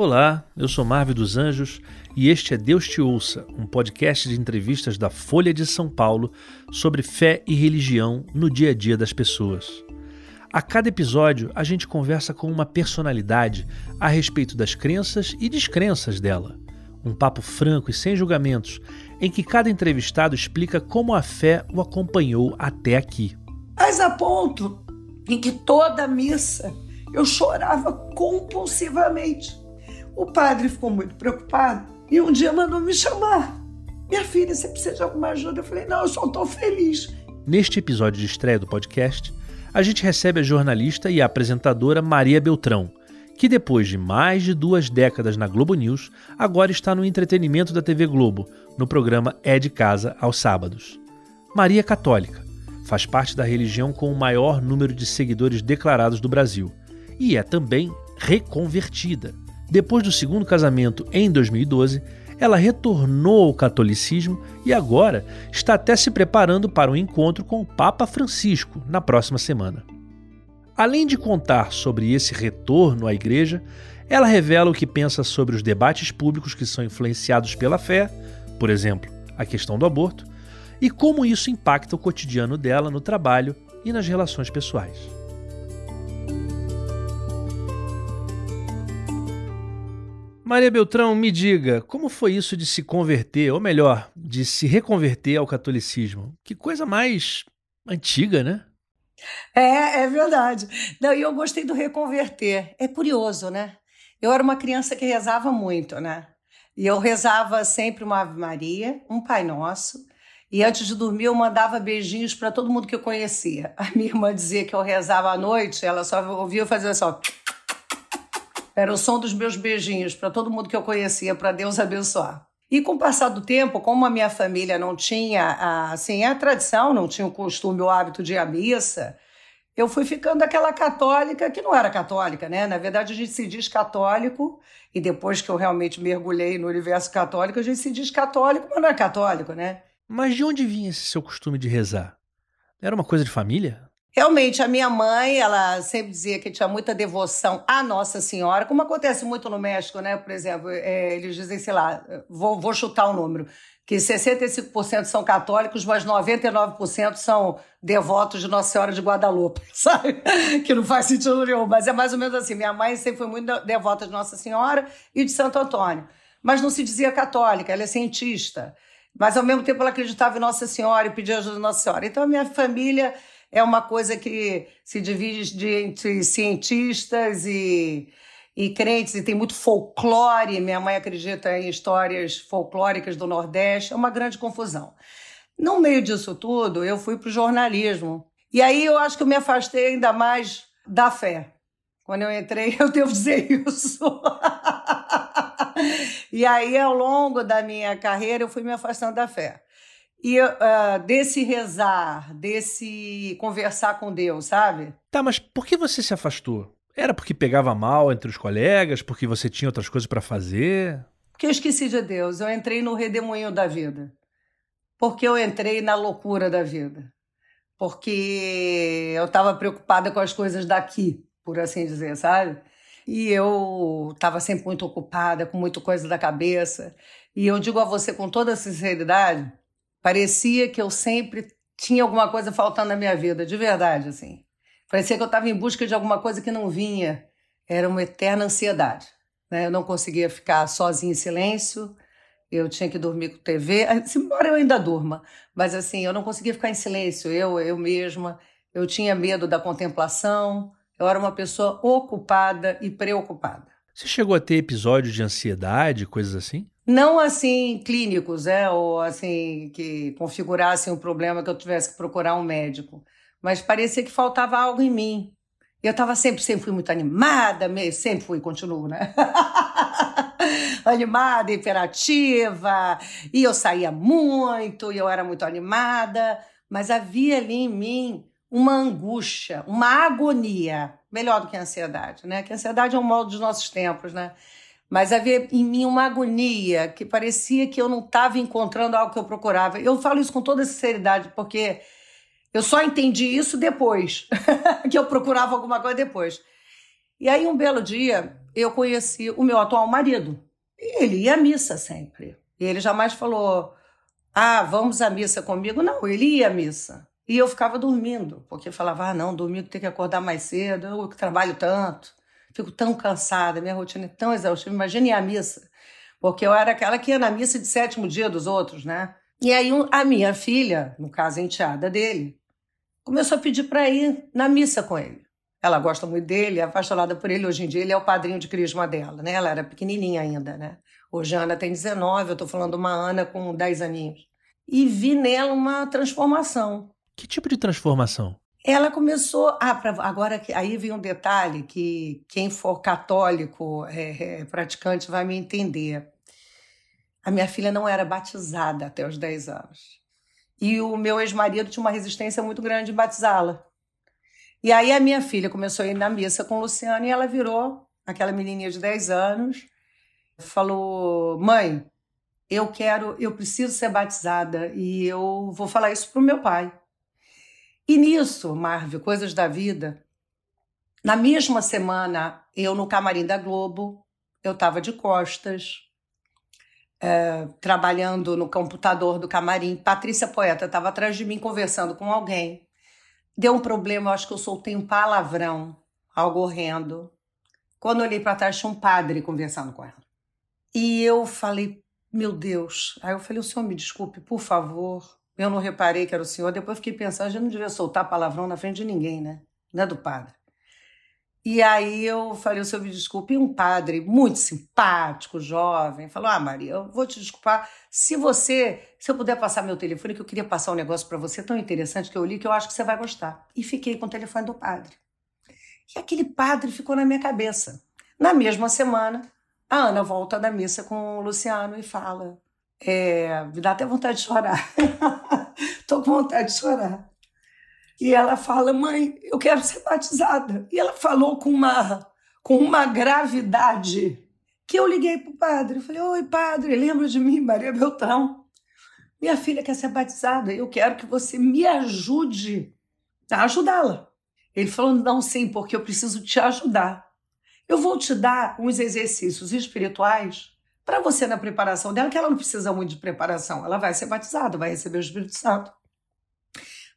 Olá, eu sou Marvel dos Anjos e este é Deus Te Ouça, um podcast de entrevistas da Folha de São Paulo sobre fé e religião no dia a dia das pessoas. A cada episódio, a gente conversa com uma personalidade a respeito das crenças e descrenças dela. Um papo franco e sem julgamentos, em que cada entrevistado explica como a fé o acompanhou até aqui. Mas a ponto em que toda missa eu chorava compulsivamente o padre ficou muito preocupado e um dia mandou me chamar. Minha filha, você precisa de alguma ajuda? Eu falei, não, eu só estou feliz. Neste episódio de estreia do podcast, a gente recebe a jornalista e a apresentadora Maria Beltrão, que depois de mais de duas décadas na Globo News, agora está no entretenimento da TV Globo, no programa É de Casa aos sábados. Maria é católica, faz parte da religião com o maior número de seguidores declarados do Brasil e é também reconvertida. Depois do segundo casamento, em 2012, ela retornou ao catolicismo e agora está até se preparando para um encontro com o Papa Francisco na próxima semana. Além de contar sobre esse retorno à igreja, ela revela o que pensa sobre os debates públicos que são influenciados pela fé, por exemplo, a questão do aborto, e como isso impacta o cotidiano dela no trabalho e nas relações pessoais. Maria Beltrão, me diga, como foi isso de se converter, ou melhor, de se reconverter ao catolicismo? Que coisa mais antiga, né? É, é verdade. Não, e eu gostei do reconverter. É curioso, né? Eu era uma criança que rezava muito, né? E eu rezava sempre uma Ave Maria, um Pai Nosso. E antes de dormir, eu mandava beijinhos para todo mundo que eu conhecia. A minha irmã dizia que eu rezava à noite, ela só ouvia eu fazer só. Era o som dos meus beijinhos para todo mundo que eu conhecia, para Deus abençoar. E com o passar do tempo, como a minha família não tinha a, assim, a tradição, não tinha o costume, o hábito de ir à missa, eu fui ficando aquela católica que não era católica, né? Na verdade, a gente se diz católico, e depois que eu realmente mergulhei no universo católico, a gente se diz católico, mas não é católico, né? Mas de onde vinha esse seu costume de rezar? Era uma coisa de família? Realmente, a minha mãe, ela sempre dizia que tinha muita devoção à Nossa Senhora, como acontece muito no México, né? Por exemplo, é, eles dizem, sei lá, vou, vou chutar o um número, que 65% são católicos, mas 99% são devotos de Nossa Senhora de Guadalupe, sabe? Que não faz sentido nenhum, mas é mais ou menos assim. Minha mãe sempre foi muito devota de Nossa Senhora e de Santo Antônio, mas não se dizia católica, ela é cientista. Mas ao mesmo tempo ela acreditava em Nossa Senhora e pedia ajuda de Nossa Senhora. Então a minha família é uma coisa que se divide de, entre cientistas e, e crentes, e tem muito folclore. Minha mãe acredita em histórias folclóricas do Nordeste, é uma grande confusão. No meio disso tudo, eu fui para o jornalismo. E aí eu acho que eu me afastei ainda mais da fé. Quando eu entrei, eu devo dizer isso. e aí, ao longo da minha carreira, eu fui me afastando da fé. E uh, desse rezar, desse conversar com Deus, sabe? Tá, mas por que você se afastou? Era porque pegava mal entre os colegas? Porque você tinha outras coisas para fazer? Porque eu esqueci de Deus. Eu entrei no redemoinho da vida. Porque eu entrei na loucura da vida. Porque eu estava preocupada com as coisas daqui, por assim dizer, sabe? E eu estava sempre muito ocupada, com muita coisa da cabeça. E eu digo a você com toda sinceridade Parecia que eu sempre tinha alguma coisa faltando na minha vida, de verdade, assim. Parecia que eu estava em busca de alguma coisa que não vinha. Era uma eterna ansiedade. Né? Eu não conseguia ficar sozinha em silêncio, eu tinha que dormir com TV, embora eu ainda durma, mas assim, eu não conseguia ficar em silêncio, eu, eu mesma. Eu tinha medo da contemplação, eu era uma pessoa ocupada e preocupada. Você chegou a ter episódios de ansiedade, coisas assim? Não assim clínicos, é, ou assim que configurassem um problema que eu tivesse que procurar um médico, mas parecia que faltava algo em mim. Eu estava sempre, sempre fui muito animada, sempre fui, continuo, né? animada, imperativa, e eu saía muito, e eu era muito animada, mas havia ali em mim uma angústia, uma agonia, melhor do que a ansiedade, né? Que a ansiedade é um modo dos nossos tempos, né? Mas havia em mim uma agonia que parecia que eu não estava encontrando algo que eu procurava. Eu falo isso com toda sinceridade, porque eu só entendi isso depois, que eu procurava alguma coisa depois. E aí, um belo dia, eu conheci o meu atual marido. E ele ia à missa sempre. E ele jamais falou, ah, vamos à missa comigo. Não, ele ia à missa. E eu ficava dormindo, porque falava, ah, não, domingo tem que acordar mais cedo, eu trabalho tanto, fico tão cansada, minha rotina é tão exaustiva. Imagine à missa. Porque eu era aquela que ia na missa de sétimo dia dos outros, né? E aí a minha filha, no caso a enteada dele, começou a pedir para ir na missa com ele. Ela gosta muito dele, é apaixonada por ele. Hoje em dia ele é o padrinho de crisma dela, né? Ela era pequenininha ainda, né? Hoje a Ana tem 19, eu estou falando uma Ana com 10 aninhos. E vi nela uma transformação. Que tipo de transformação? Ela começou. Ah, pra, agora aí vem um detalhe que quem for católico, é, é, praticante, vai me entender. A minha filha não era batizada até os 10 anos. E o meu ex-marido tinha uma resistência muito grande em batizá-la. E aí a minha filha começou a ir na missa com o Luciano e ela virou aquela menininha de 10 anos, falou: "Mãe, eu quero, eu preciso ser batizada e eu vou falar isso pro meu pai". E nisso, Marvel, coisas da vida, na mesma semana, eu no camarim da Globo, eu estava de costas, é, trabalhando no computador do camarim. Patrícia Poeta estava atrás de mim conversando com alguém. Deu um problema, eu acho que eu soltei um palavrão, algo horrendo. Quando olhei para trás, tinha um padre conversando com ela. E eu falei, meu Deus. Aí eu falei, o senhor me desculpe, por favor. Eu não reparei que era o senhor. Depois fiquei pensando, já não devia soltar palavrão na frente de ninguém, né? Não é do padre. E aí eu falei, o senhor me desculpe. E um padre muito simpático, jovem, falou: Ah, Maria, eu vou te desculpar. Se você, se eu puder passar meu telefone, que eu queria passar um negócio para você tão interessante que eu li que eu acho que você vai gostar. E fiquei com o telefone do padre. E aquele padre ficou na minha cabeça. Na mesma semana, a Ana volta da missa com o Luciano e fala: é, me dá até vontade de chorar. Tô com vontade de chorar. E ela fala, mãe, eu quero ser batizada. E ela falou com uma, com uma gravidade que eu liguei para o padre. Eu falei, oi, padre, lembra de mim, Maria Beltrão? Minha filha quer ser batizada. Eu quero que você me ajude a ajudá-la. Ele falou, não, sim, porque eu preciso te ajudar. Eu vou te dar uns exercícios espirituais para você na preparação dela, que ela não precisa muito de preparação, ela vai ser batizada, vai receber o Espírito Santo.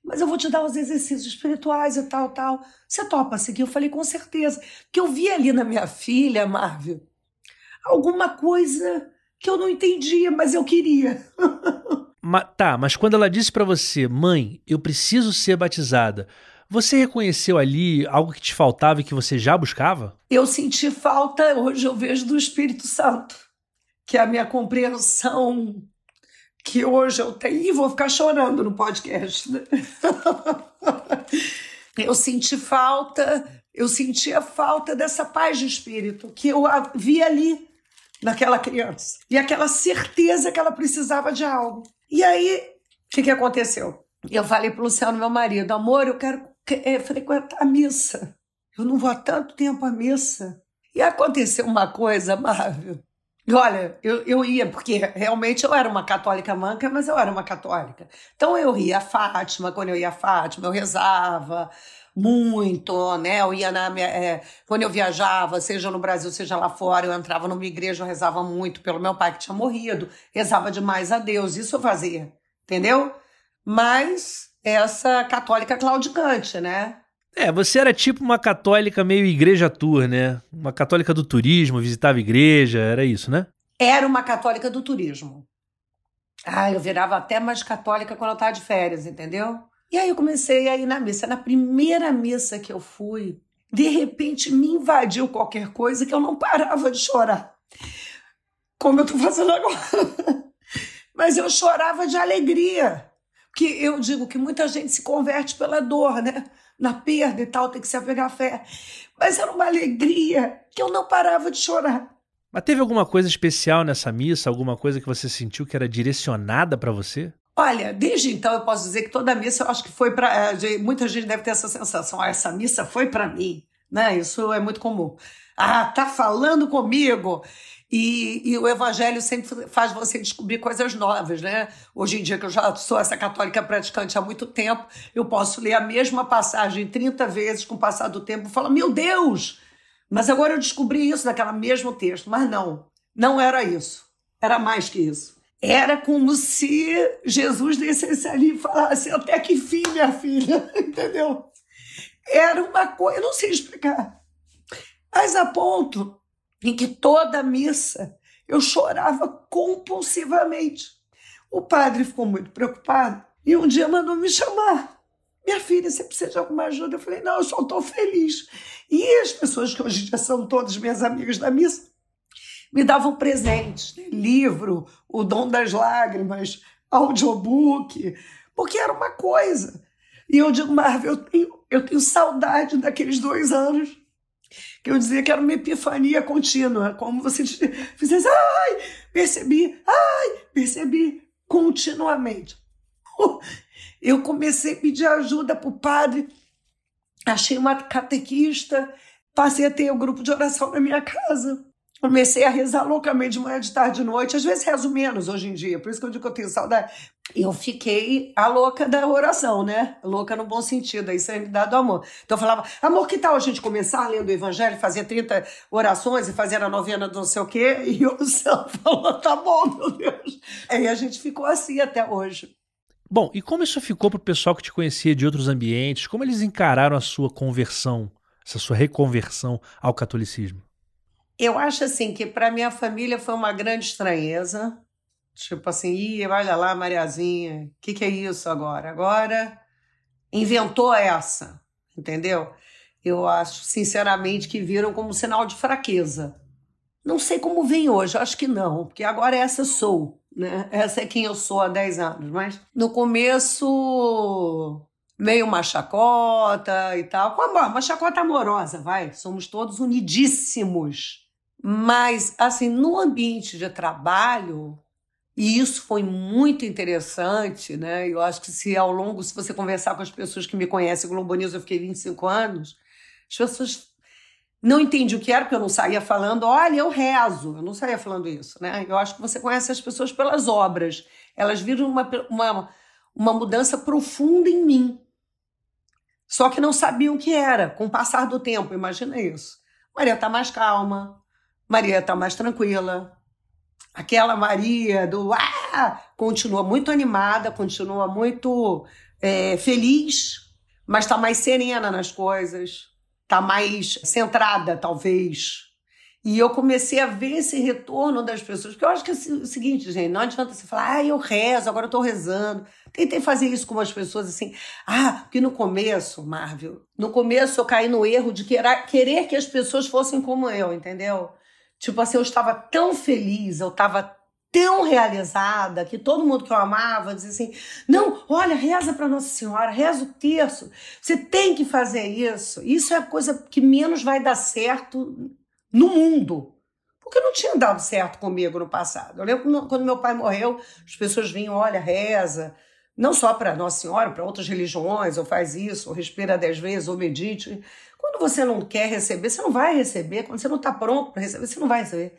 Mas eu vou te dar os exercícios espirituais e tal, tal. Você topa seguir? Eu falei, com certeza. Porque eu vi ali na minha filha, Marvel, alguma coisa que eu não entendia, mas eu queria. mas, tá, mas quando ela disse para você, mãe, eu preciso ser batizada, você reconheceu ali algo que te faltava e que você já buscava? Eu senti falta, hoje eu vejo, do Espírito Santo que a minha compreensão que hoje eu tenho, e vou ficar chorando no podcast. Né? eu senti falta, eu sentia falta dessa paz de espírito que eu vi ali naquela criança. E aquela certeza que ela precisava de algo. E aí, o que, que aconteceu? Eu falei para o Luciano, meu marido, amor, eu quero é, frequentar a missa. Eu não vou há tanto tempo à missa. E aconteceu uma coisa, Marvel, Olha, eu, eu ia, porque realmente eu era uma católica manca, mas eu era uma católica. Então eu ia a Fátima, quando eu ia a Fátima, eu rezava muito, né? Eu ia na minha, é, quando eu viajava, seja no Brasil, seja lá fora, eu entrava numa igreja, eu rezava muito pelo meu pai que tinha morrido, rezava demais a Deus, isso eu fazia, entendeu? Mas essa católica claudicante, né? É, você era tipo uma católica meio igreja tour, né? Uma católica do turismo, visitava igreja, era isso, né? Era uma católica do turismo. Ah, eu virava até mais católica quando eu estava de férias, entendeu? E aí eu comecei a ir na missa. Na primeira missa que eu fui, de repente me invadiu qualquer coisa que eu não parava de chorar. Como eu estou fazendo agora. Mas eu chorava de alegria. Porque eu digo que muita gente se converte pela dor, né? Na perda e tal, tem que se apegar à fé. Mas era uma alegria que eu não parava de chorar. Mas teve alguma coisa especial nessa missa? Alguma coisa que você sentiu que era direcionada para você? Olha, desde então eu posso dizer que toda missa eu acho que foi para. Eh, muita gente deve ter essa sensação. Ah, essa missa foi para mim. Né? Isso é muito comum. Ah, tá falando comigo. E, e, o evangelho sempre faz você descobrir coisas novas, né? Hoje em dia, que eu já sou essa católica praticante há muito tempo, eu posso ler a mesma passagem 30 vezes com o passar do tempo e falar: Meu Deus, Mas agora eu descobri isso naquela mesmo texto, mas não, não era isso. Era mais que isso. Era como se Jesus descesse ali e falasse: Até que fim, minha filha? Entendeu? Era uma coisa, eu não sei explicar. Mas a ponto em que toda missa eu chorava compulsivamente. O padre ficou muito preocupado e um dia mandou me chamar. Minha filha, você precisa de alguma ajuda? Eu falei, não, eu só estou feliz. E as pessoas que hoje dia são todas minhas amigas da missa me davam presentes, né? livro, o Dom das Lágrimas, audiobook, porque era uma coisa. E eu digo, Marvel, eu tenho, eu tenho saudade daqueles dois anos que eu dizia que era uma epifania contínua, como você fizesse, ai, percebi, ai, percebi, continuamente. Eu comecei a pedir ajuda para o padre, achei uma catequista, passei a ter o um grupo de oração na minha casa. Comecei a rezar loucamente de manhã, de tarde, de noite. Às vezes rezo menos hoje em dia, por isso que eu digo que eu tenho saudade. Eu fiquei a louca da oração, né? Louca no bom sentido, aí sanidade do amor. Então eu falava, amor, que tal a gente começar lendo o evangelho, fazer 30 orações e fazer a novena do não sei o quê? E o céu falou, tá bom, meu Deus. Aí a gente ficou assim até hoje. Bom, e como isso ficou para o pessoal que te conhecia de outros ambientes? Como eles encararam a sua conversão, essa sua reconversão ao catolicismo? Eu acho assim que para minha família foi uma grande estranheza. Tipo assim, Ih, olha lá, Mariazinha, o que, que é isso agora? Agora inventou essa, entendeu? Eu acho, sinceramente, que viram como sinal de fraqueza. Não sei como vem hoje, acho que não, porque agora essa sou né? Essa é quem eu sou há 10 anos, mas no começo meio uma chacota e tal, uma chacota amorosa, vai, somos todos unidíssimos. Mas assim, no ambiente de trabalho, e isso foi muito interessante, né? Eu acho que se ao longo, se você conversar com as pessoas que me conhecem, Globo News, eu fiquei 25 anos, as pessoas não entendi o que era, porque eu não saía falando, olha, eu rezo. Eu não saía falando isso, né? Eu acho que você conhece as pessoas pelas obras. Elas viram uma, uma, uma mudança profunda em mim. Só que não sabiam o que era, com o passar do tempo, imagina isso. Maria está mais calma, Maria está mais tranquila. Aquela Maria do ah, continua muito animada, continua muito é, feliz, mas está mais serena nas coisas tá mais centrada, talvez. E eu comecei a ver esse retorno das pessoas, porque eu acho que é o seguinte, gente, não adianta você falar, ah, eu rezo, agora eu tô rezando. Tentei fazer isso com as pessoas assim, ah, porque no começo, Marvel, no começo eu caí no erro de querer que as pessoas fossem como eu, entendeu? Tipo assim, eu estava tão feliz, eu estava tão realizada que todo mundo que eu amava dizia assim: não, olha, reza para Nossa Senhora, reza o terço, você tem que fazer isso. Isso é a coisa que menos vai dar certo no mundo. Porque não tinha dado certo comigo no passado. Eu lembro quando meu pai morreu, as pessoas vinham, olha, reza, não só para Nossa Senhora, para outras religiões, ou faz isso, ou respira dez vezes, ou medite. Quando você não quer receber, você não vai receber. Quando você não está pronto para receber, você não vai receber.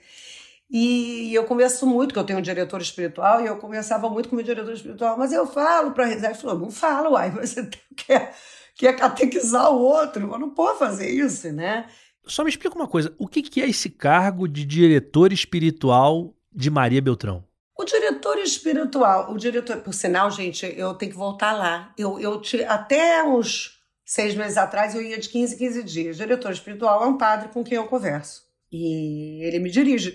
E eu converso muito, que eu tenho um diretor espiritual, e eu conversava muito com o meu diretor espiritual, mas eu falo para rezar. Ele falou: não fala, uai, você quer, quer catequizar o outro, mas não pode fazer isso, né? Só me explica uma coisa: o que é esse cargo de diretor espiritual de Maria Beltrão? O diretor espiritual, o diretor, por sinal, gente, eu tenho que voltar lá. Eu, eu até uns seis meses atrás eu ia de 15 em 15 dias. O diretor espiritual é um padre com quem eu converso. E ele me dirige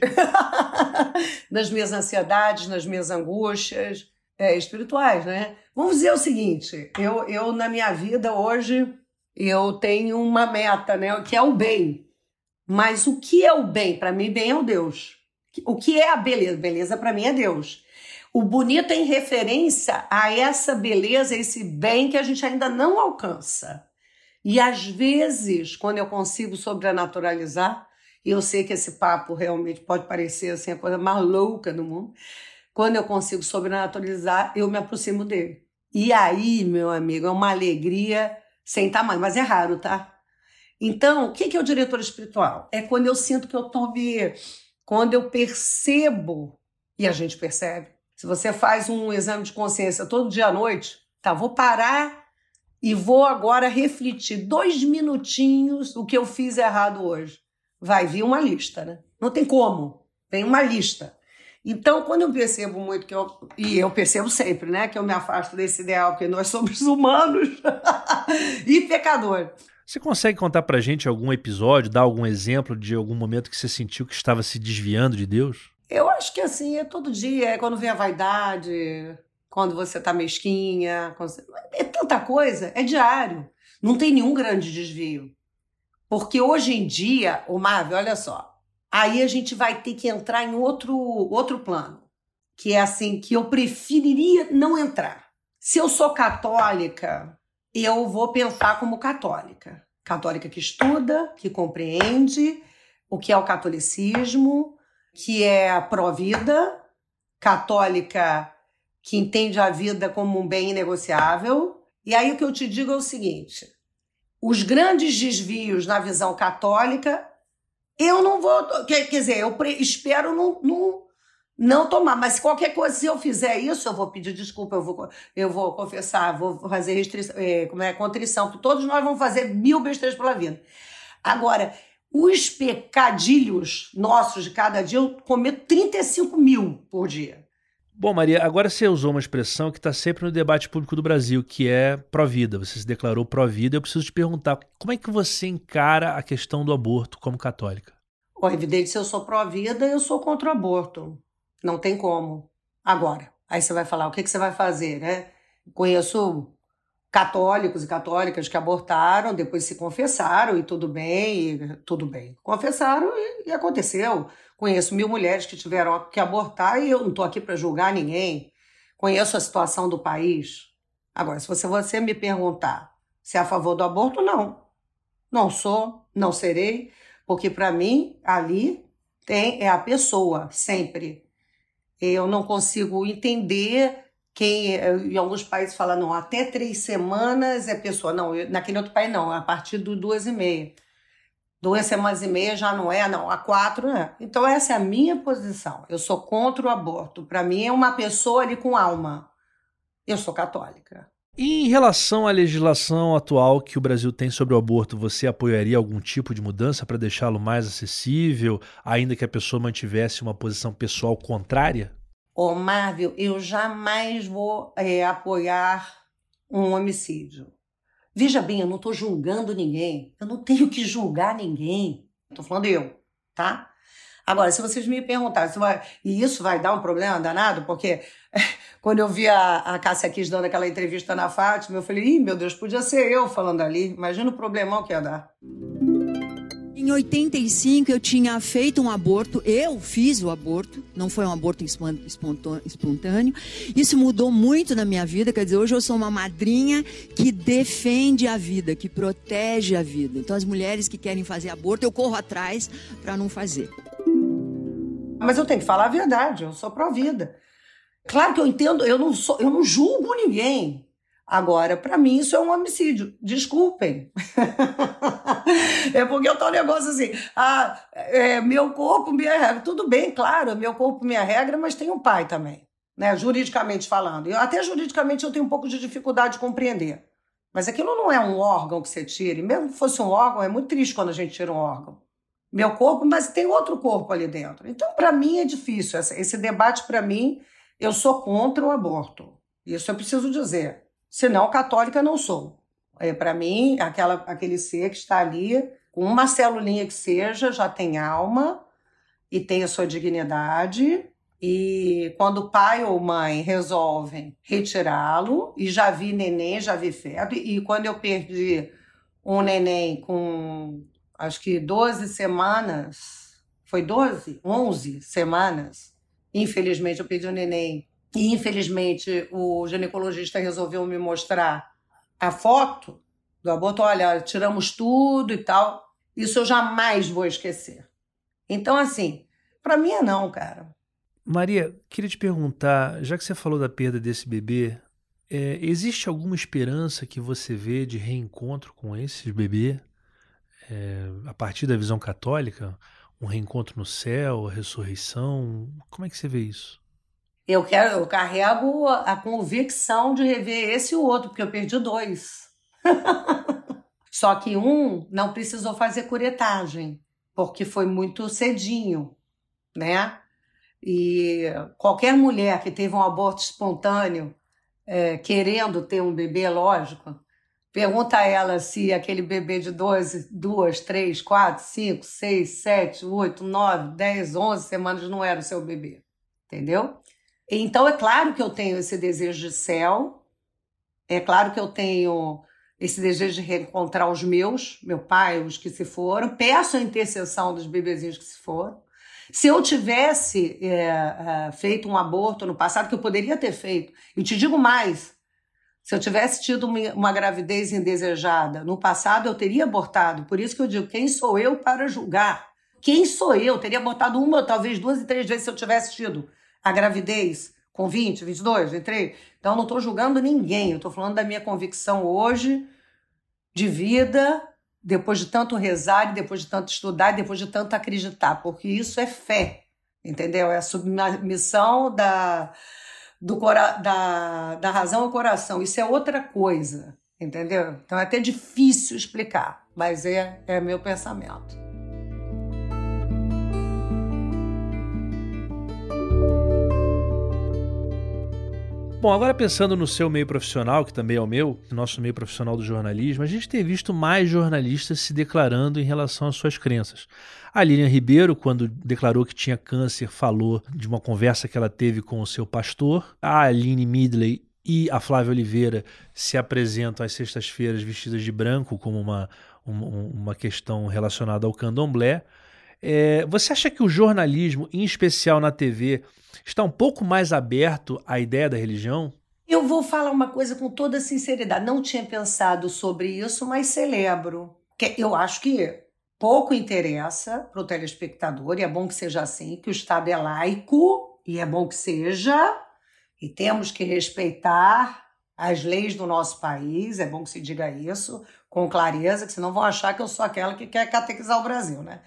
nas minhas ansiedades, nas minhas angústias é, espirituais, né? Vamos dizer o seguinte: eu, eu, na minha vida hoje, eu tenho uma meta, né? Que é o bem. Mas o que é o bem? Para mim, bem é o Deus. O que é a beleza? Beleza para mim é Deus. O bonito é em referência a essa beleza, esse bem que a gente ainda não alcança. E às vezes, quando eu consigo sobrenaturalizar, e eu sei que esse papo realmente pode parecer assim, a coisa mais louca do mundo. Quando eu consigo sobrenaturalizar, eu me aproximo dele. E aí, meu amigo, é uma alegria sem tamanho, mas é raro, tá? Então, o que é o diretor espiritual? É quando eu sinto que eu tô me. Quando eu percebo, e a gente percebe. Se você faz um exame de consciência todo dia à noite, tá, vou parar e vou agora refletir dois minutinhos o que eu fiz errado hoje. vai vir uma lista, né? Não tem como, tem uma lista. Então, quando eu percebo muito que eu. E eu percebo sempre, né? Que eu me afasto desse ideal, porque nós somos humanos e pecadores. Você consegue contar pra gente algum episódio, dar algum exemplo de algum momento que você sentiu que estava se desviando de Deus? Eu acho que assim, é todo dia, é quando vem a vaidade, quando você tá mesquinha, você... é tanta coisa, é diário. Não tem nenhum grande desvio. Porque hoje em dia, o Marvel, olha só, aí a gente vai ter que entrar em outro, outro plano, que é assim, que eu preferiria não entrar. Se eu sou católica, eu vou pensar como católica. Católica que estuda, que compreende o que é o catolicismo, que é pró-vida, católica que entende a vida como um bem inegociável. E aí o que eu te digo é o seguinte: os grandes desvios na visão católica, eu não vou. Quer, dizer, eu espero não, não, não tomar. Mas qualquer coisa, se eu fizer isso, eu vou pedir desculpa, eu vou, eu vou confessar, vou fazer restrição, é, como é, contrição, todos nós vamos fazer mil besteiras pela vida. Agora, os pecadilhos nossos de cada dia, eu cometo 35 mil por dia. Bom, Maria, agora você usou uma expressão que está sempre no debate público do Brasil, que é pró-vida. Você se declarou pró-vida. Eu preciso te perguntar, como é que você encara a questão do aborto como católica? Bom, evidente, se eu sou pró-vida, eu sou contra o aborto. Não tem como. Agora, aí você vai falar, o que, que você vai fazer, né? Conheço católicos e católicas que abortaram, depois se confessaram e tudo bem, e tudo bem. Confessaram e, e aconteceu. Conheço mil mulheres que tiveram que abortar e eu não estou aqui para julgar ninguém. Conheço a situação do país. Agora, se você, você me perguntar se é a favor do aborto, não. Não sou, não serei, porque para mim ali tem é a pessoa sempre. Eu não consigo entender quem em alguns países fala não até três semanas é pessoa não naquele outro país não a partir do duas e meia duas semanas e meia já não é, não, a quatro é. Então essa é a minha posição. Eu sou contra o aborto. Para mim é uma pessoa ali com alma. Eu sou católica. Em relação à legislação atual que o Brasil tem sobre o aborto, você apoiaria algum tipo de mudança para deixá-lo mais acessível, ainda que a pessoa mantivesse uma posição pessoal contrária? Ô, Marvel, eu jamais vou é, apoiar um homicídio. Veja bem, eu não estou julgando ninguém. Eu não tenho que julgar ninguém. Estou falando eu, tá? Agora, se vocês me perguntarem, se vai, e isso vai dar um problema danado, porque quando eu vi a, a Cássia Kiss dando aquela entrevista na Fátima, eu falei, ih, meu Deus, podia ser eu falando ali. Imagina o problemão que ia dar. Em 85 eu tinha feito um aborto, eu fiz o aborto, não foi um aborto espontâneo. Isso mudou muito na minha vida, quer dizer, hoje eu sou uma madrinha que defende a vida, que protege a vida. Então as mulheres que querem fazer aborto, eu corro atrás para não fazer. Mas eu tenho que falar a verdade, eu sou pró-vida. Claro que eu entendo, eu não sou, eu não julgo ninguém. Agora, para mim, isso é um homicídio. Desculpem. é porque eu tô um negócio assim, ah, é, meu corpo, minha regra. Tudo bem, claro, meu corpo, minha regra, mas tem um pai também, né? Juridicamente falando. Eu, até juridicamente eu tenho um pouco de dificuldade de compreender. Mas aquilo não é um órgão que você tira. E mesmo que fosse um órgão, é muito triste quando a gente tira um órgão. Meu corpo, mas tem outro corpo ali dentro. Então, para mim, é difícil. Esse debate, para mim, eu sou contra o aborto. Isso eu preciso dizer. Senão, católica não sou. É, Para mim, aquela, aquele ser que está ali, com uma celulinha que seja, já tem alma e tem a sua dignidade. E quando pai ou mãe resolvem retirá-lo, e já vi neném, já vi feto, e quando eu perdi um neném com acho que 12 semanas, foi 12? 11 semanas, infelizmente eu perdi um neném e infelizmente o ginecologista resolveu me mostrar a foto do aborto. Olha, tiramos tudo e tal. Isso eu jamais vou esquecer. Então, assim, para mim é não, cara. Maria, queria te perguntar, já que você falou da perda desse bebê, é, existe alguma esperança que você vê de reencontro com esse bebê é, a partir da visão católica? Um reencontro no céu, a ressurreição? Como é que você vê isso? Eu quero, eu carrego a convicção de rever esse e o outro, porque eu perdi dois. Só que um não precisou fazer curetagem. porque foi muito cedinho, né? E qualquer mulher que teve um aborto espontâneo, é, querendo ter um bebê, lógico, pergunta a ela se aquele bebê de 12, 2, 3, 4, 5, 6, 7, 8, 9, 10, 11 semanas não era o seu bebê. Entendeu? Então, é claro que eu tenho esse desejo de céu, é claro que eu tenho esse desejo de reencontrar os meus, meu pai, os que se foram, peço a intercessão dos bebezinhos que se foram. Se eu tivesse é, feito um aborto no passado, que eu poderia ter feito, e te digo mais, se eu tivesse tido uma, gravidez indesejada no passado, eu teria abortado. Por isso que eu digo, quem sou eu para julgar? Quem sou? Eu teria abortado uma, talvez duas e três vezes se eu tivesse tido a gravidez com 20, 22, 23. Então, eu não estou julgando ninguém, eu estou falando da minha convicção hoje de vida, depois de tanto rezar, depois de tanto estudar, depois de tanto acreditar, porque isso é fé, entendeu? É a submissão da, do, da, da razão ao coração. Isso é outra coisa, entendeu? Então é até difícil explicar, mas é, é meu pensamento. Bom, agora pensando no seu meio profissional, que também é o meu, nosso meio profissional do jornalismo, a gente tem visto mais jornalistas se declarando em relação às suas crenças. A Lilian Ribeiro, quando declarou que tinha câncer, falou de uma conversa que ela teve com o seu pastor. A Aline Midley e a Flávia Oliveira se apresentam às sextas-feiras vestidas de branco como uma, uma, uma questão relacionada ao candomblé. É, você acha que o jornalismo, em especial na TV, está um pouco mais aberto à ideia da religião? Eu vou falar uma coisa com toda sinceridade. Não tinha pensado sobre isso, mas celebro. Eu acho que pouco interessa para o telespectador, e é bom que seja assim, que o Estado é laico, e é bom que seja, e temos que respeitar as leis do nosso país, é bom que se diga isso com clareza, que senão vão achar que eu sou aquela que quer catequizar o Brasil, né?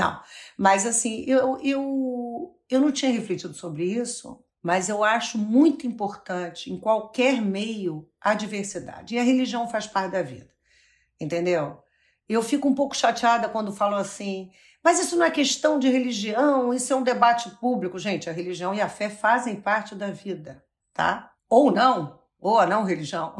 Não, mas assim, eu, eu, eu não tinha refletido sobre isso, mas eu acho muito importante, em qualquer meio, a diversidade. E a religião faz parte da vida, entendeu? Eu fico um pouco chateada quando falam assim, mas isso não é questão de religião, isso é um debate público. Gente, a religião e a fé fazem parte da vida, tá? Ou não, ou a não religião.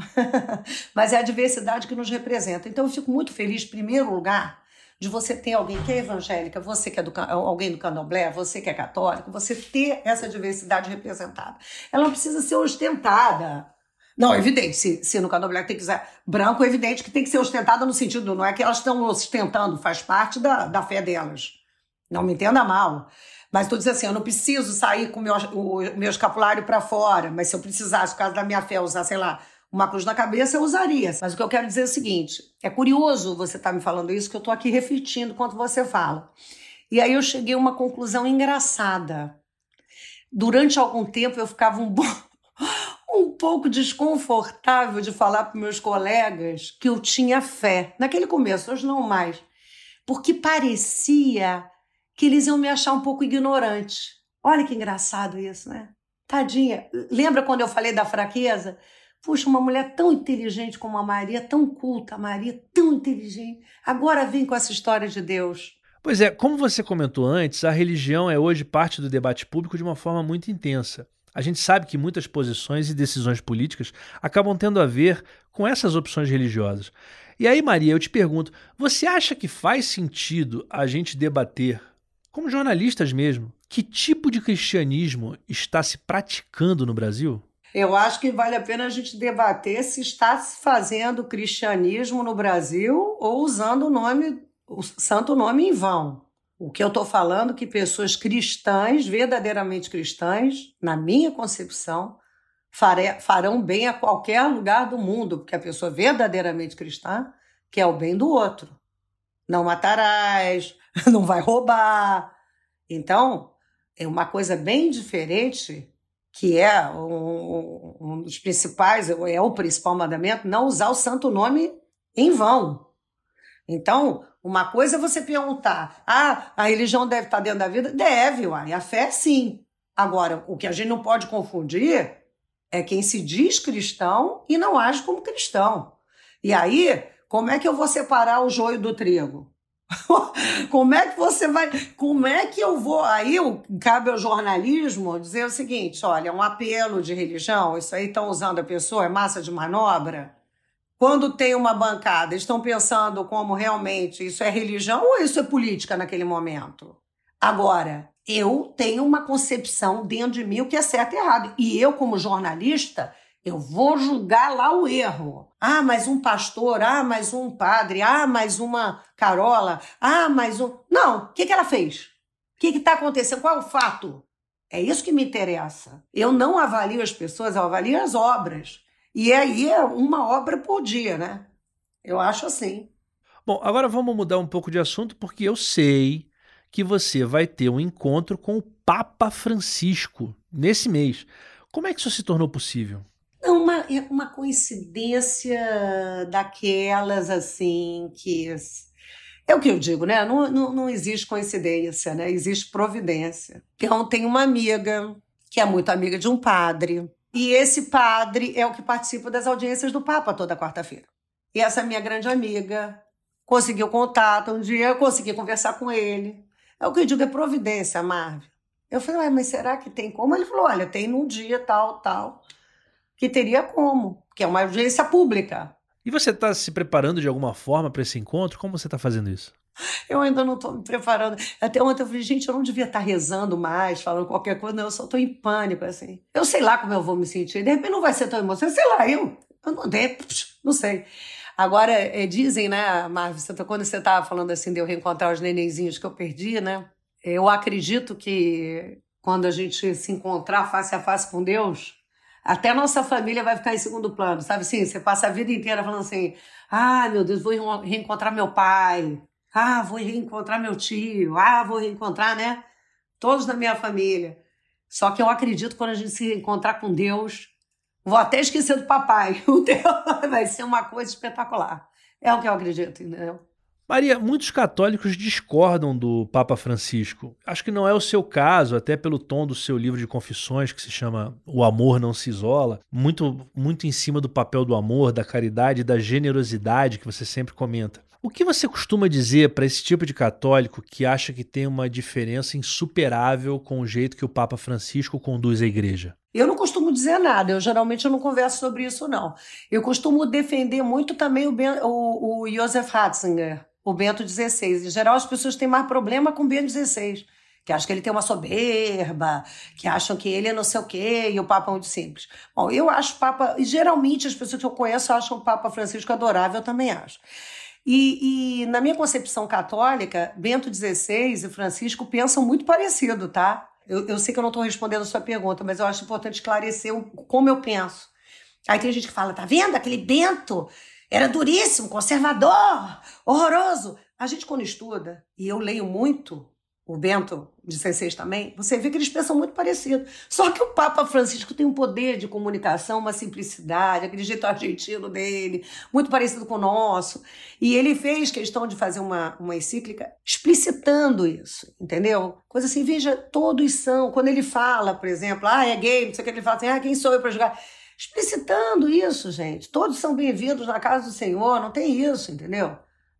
mas é a diversidade que nos representa. Então eu fico muito feliz, em primeiro lugar, de você ter alguém que é evangélica, você que é do, alguém do candomblé, você que é católico, você ter essa diversidade representada. Ela não precisa ser ostentada. Não, é evidente, se, se no candomblé tem que usar branco, é evidente que tem que ser ostentada no sentido, não é que elas estão ostentando, faz parte da, da fé delas. Não me entenda mal. Mas estou dizendo assim, eu não preciso sair com meu, o meu escapulário para fora, mas se eu precisasse, por causa da minha fé, usar, sei lá, uma cruz na cabeça, eu usaria. Mas o que eu quero dizer é o seguinte: é curioso você estar tá me falando isso, que eu estou aqui refletindo enquanto você fala. E aí eu cheguei a uma conclusão engraçada. Durante algum tempo eu ficava um, um pouco desconfortável de falar para meus colegas que eu tinha fé. Naquele começo, hoje não mais. Porque parecia que eles iam me achar um pouco ignorante. Olha que engraçado isso, né? Tadinha. Lembra quando eu falei da fraqueza? Puxa, uma mulher tão inteligente como a Maria, tão culta, a Maria, tão inteligente. Agora vem com essa história de Deus. Pois é, como você comentou antes, a religião é hoje parte do debate público de uma forma muito intensa. A gente sabe que muitas posições e decisões políticas acabam tendo a ver com essas opções religiosas. E aí, Maria, eu te pergunto: você acha que faz sentido a gente debater, como jornalistas mesmo, que tipo de cristianismo está se praticando no Brasil? Eu acho que vale a pena a gente debater se está se fazendo cristianismo no Brasil ou usando o nome, o santo nome em vão. O que eu estou falando é que pessoas cristãs, verdadeiramente cristãs, na minha concepção, farão bem a qualquer lugar do mundo, porque a pessoa verdadeiramente cristã quer o bem do outro. Não matarás, não vai roubar. Então, é uma coisa bem diferente que é um, um, dos principais, é o principal mandamento, não usar o santo nome em vão. Então, uma coisa é você perguntar: ah, a religião deve estar dentro da vida? Deve, uai, a fé sim. Agora, o que a gente não pode confundir é quem se diz cristão e não age como cristão. E aí, como é que eu vou separar o joio do trigo? Como é que você vai. Como é que eu vou. Aí cabe ao jornalismo dizer o seguinte: olha, um apelo de religião, isso aí estão usando a pessoa, é massa de manobra. Quando tem uma bancada, estão pensando como realmente isso é religião ou isso é política naquele momento? Agora, eu tenho uma concepção dentro de mim o que é certo e errado. E eu, como jornalista, eu vou julgar lá o erro. Ah, mais um pastor, ah, mais um padre, ah, mais uma Carola, ah, mais um. Não, o que, que ela fez? O que está acontecendo? Qual é o fato? É isso que me interessa. Eu não avalio as pessoas, eu avalio as obras. E aí é uma obra por dia, né? Eu acho assim. Bom, agora vamos mudar um pouco de assunto, porque eu sei que você vai ter um encontro com o Papa Francisco nesse mês. Como é que isso se tornou possível? Não, uma, é uma coincidência daquelas assim que. É o que eu digo, né? Não, não, não existe coincidência, né? Existe providência. Então, tem uma amiga que é muito amiga de um padre. E esse padre é o que participa das audiências do Papa toda quarta-feira. E essa minha grande amiga conseguiu contato um dia, eu consegui conversar com ele. É o que eu digo, é providência, Marvel. Eu falei, mas será que tem como? Ele falou, olha, tem num dia tal, tal, que teria como, que é uma audiência pública. E você está se preparando de alguma forma para esse encontro? Como você está fazendo isso? Eu ainda não estou me preparando. Até ontem eu falei, gente, eu não devia estar tá rezando mais, falando qualquer coisa, não, eu só estou em pânico, assim. Eu sei lá como eu vou me sentir, de repente não vai ser tão emocionante, sei lá, eu, eu não, não sei. Agora, é, dizem, né, Marvel, quando você estava falando assim de eu reencontrar os nenenzinhos que eu perdi, né? Eu acredito que quando a gente se encontrar face a face com Deus, até nossa família vai ficar em segundo plano, sabe assim? Você passa a vida inteira falando assim: ah, meu Deus, vou reencontrar meu pai, ah, vou reencontrar meu tio, ah, vou reencontrar, né? Todos da minha família. Só que eu acredito quando a gente se encontrar com Deus, Vou até esquecer do papai. O teu vai ser uma coisa espetacular. É o que eu acredito, entendeu? Maria, muitos católicos discordam do Papa Francisco. Acho que não é o seu caso, até pelo tom do seu livro de confissões, que se chama O Amor Não Se Isola, muito, muito em cima do papel do amor, da caridade da generosidade que você sempre comenta. O que você costuma dizer para esse tipo de católico que acha que tem uma diferença insuperável com o jeito que o Papa Francisco conduz a igreja? Eu não costumo dizer nada, eu geralmente eu não converso sobre isso, não. Eu costumo defender muito também o, ben, o, o Joseph Ratzinger, o Bento XVI. Em geral, as pessoas têm mais problema com o Bento XVI, que acham que ele tem uma soberba, que acham que ele é não sei o quê, e o Papa é muito simples. Bom, eu acho o Papa, e geralmente as pessoas que eu conheço acham o Papa Francisco adorável, eu também acho. E, e, na minha concepção católica, Bento XVI e Francisco pensam muito parecido, tá? Eu, eu sei que eu não estou respondendo a sua pergunta, mas eu acho importante esclarecer como eu penso. Aí tem gente que fala, tá vendo? Aquele Bento era duríssimo, conservador, horroroso. A gente, quando estuda, e eu leio muito, o Bento de 16 também, você vê que eles pensam muito parecido. Só que o Papa Francisco tem um poder de comunicação, uma simplicidade, aquele jeito argentino dele, muito parecido com o nosso. E ele fez questão de fazer uma, uma encíclica explicitando isso, entendeu? Coisa assim, veja, todos são. Quando ele fala, por exemplo, ah, é gay, não sei o que, ele fala assim, ah, quem sou eu para julgar? Explicitando isso, gente. Todos são bem-vindos na casa do Senhor, não tem isso, entendeu?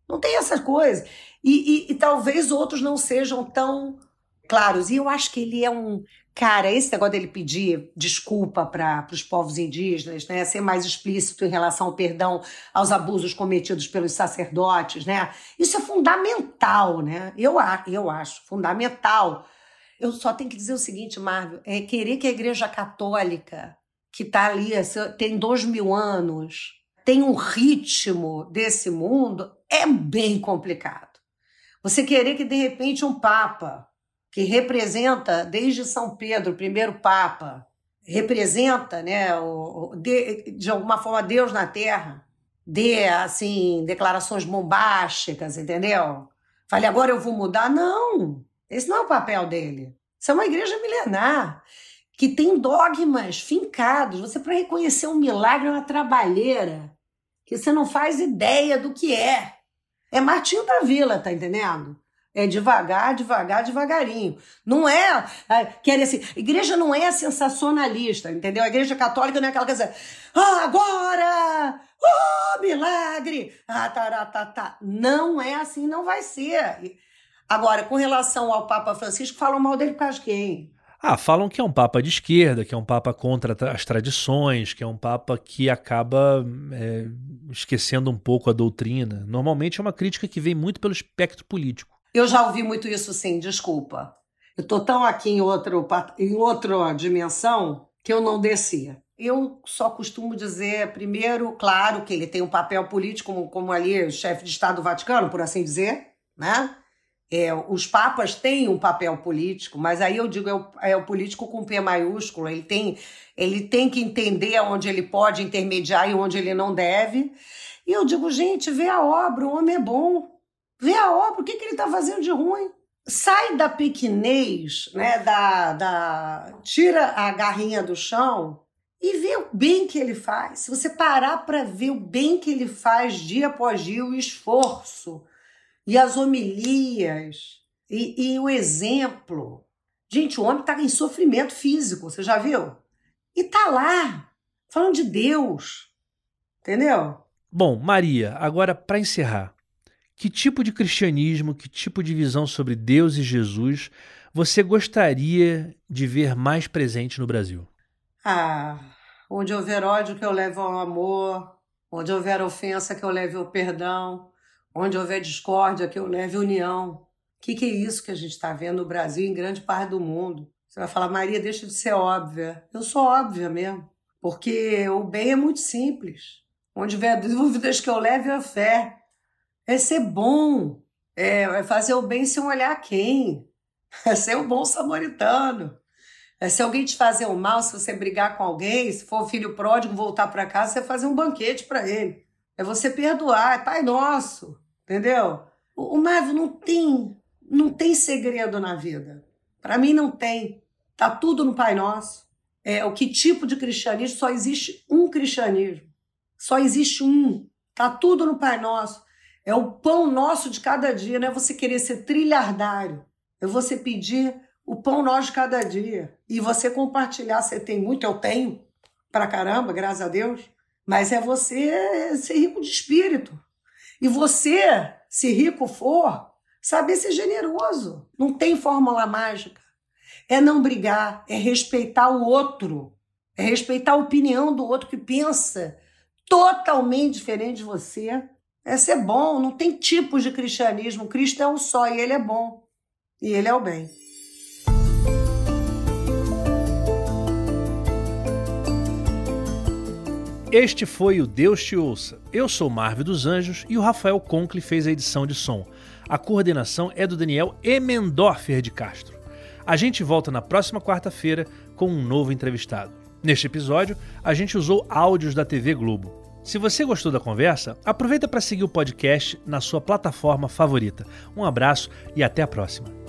Não tem essa coisa. E, e, e talvez outros não sejam tão claros. E eu acho que ele é um. Cara, esse negócio dele pedir desculpa para os povos indígenas, né, ser mais explícito em relação ao perdão aos abusos cometidos pelos sacerdotes, né, isso é fundamental, né? Eu, eu acho fundamental. Eu só tenho que dizer o seguinte, Marvel, é querer que a Igreja Católica, que está ali, tem dois mil anos, tem um ritmo desse mundo, é bem complicado. Você querer que, de repente, um Papa, que representa desde São Pedro, primeiro Papa, representa, né, o, de, de alguma forma, Deus na Terra, dê, assim, declarações bombásticas, entendeu? Fale, agora eu vou mudar. Não, esse não é o papel dele. Isso é uma igreja milenar que tem dogmas fincados. Você, para reconhecer um milagre, é uma trabalheira que você não faz ideia do que é. É Martinho da Vila, tá entendendo? É devagar, devagar, devagarinho. Não é, é querer assim. Igreja não é sensacionalista, entendeu? A igreja católica não é aquela coisa. Ah, agora! Oh, milagre! Ah, tá, tá, tá. Não é assim, não vai ser. Agora, com relação ao Papa Francisco, falam mal dele por causa de quem? Ah, falam que é um Papa de esquerda, que é um Papa contra as tradições, que é um Papa que acaba é, esquecendo um pouco a doutrina. Normalmente é uma crítica que vem muito pelo espectro político. Eu já ouvi muito isso sim, desculpa. Eu tô tão aqui em, outro, em outra dimensão que eu não descia. Eu só costumo dizer, primeiro, claro, que ele tem um papel político, como, como ali chefe de Estado do Vaticano, por assim dizer, né? É, os papas têm um papel político, mas aí eu digo é o, é o, político com P maiúsculo. Ele tem, ele tem que entender onde ele pode intermediar e onde ele não deve. E eu digo, gente, vê a obra, o homem é bom. Vê a obra, o que, que ele está fazendo de ruim? Sai da pequenez, né? Da, da, tira a garrinha do chão e vê o bem que ele faz. Se você parar para ver o bem que ele faz dia após dia, o esforço e as homilias e, e o exemplo. Gente, o homem está em sofrimento físico, você já viu? E tá lá, falando de Deus. Entendeu? Bom, Maria, agora para encerrar, que tipo de cristianismo, que tipo de visão sobre Deus e Jesus você gostaria de ver mais presente no Brasil? Ah, onde houver ódio, que eu leve ao amor. Onde houver ofensa, que eu leve ao perdão. Onde houver discórdia, que eu leve união. O que, que é isso que a gente está vendo no Brasil e em grande parte do mundo? Você vai falar, Maria, deixa de ser óbvia. Eu sou óbvia mesmo. Porque o bem é muito simples. Onde houver dúvidas, que eu leve a fé é ser bom, é, é fazer o bem sem olhar quem, é ser um bom samaritano. É se alguém te fazer o um mal, se você brigar com alguém, se for filho pródigo voltar para casa, você fazer um banquete para ele. É você perdoar, é Pai Nosso, entendeu? O, o não tem, não tem segredo na vida. Para mim não tem. Tá tudo no Pai Nosso. É o que tipo de cristianismo? Só existe um cristianismo. Só existe um. Tá tudo no Pai Nosso. É o pão nosso de cada dia, não é você querer ser trilhardário. É você pedir o pão nosso de cada dia. E você compartilhar. Você tem muito, eu tenho, pra caramba, graças a Deus. Mas é você ser rico de espírito. E você, se rico for, saber ser generoso. Não tem fórmula mágica. É não brigar, é respeitar o outro. É respeitar a opinião do outro que pensa totalmente diferente de você é ser bom, não tem tipos de cristianismo. Cristo é um só e ele é bom. E ele é o bem. Este foi o Deus Te Ouça. Eu sou Marvel dos Anjos e o Rafael Conkle fez a edição de som. A coordenação é do Daniel Emendorfer de Castro. A gente volta na próxima quarta-feira com um novo entrevistado. Neste episódio, a gente usou áudios da TV Globo. Se você gostou da conversa, aproveita para seguir o podcast na sua plataforma favorita. Um abraço e até a próxima.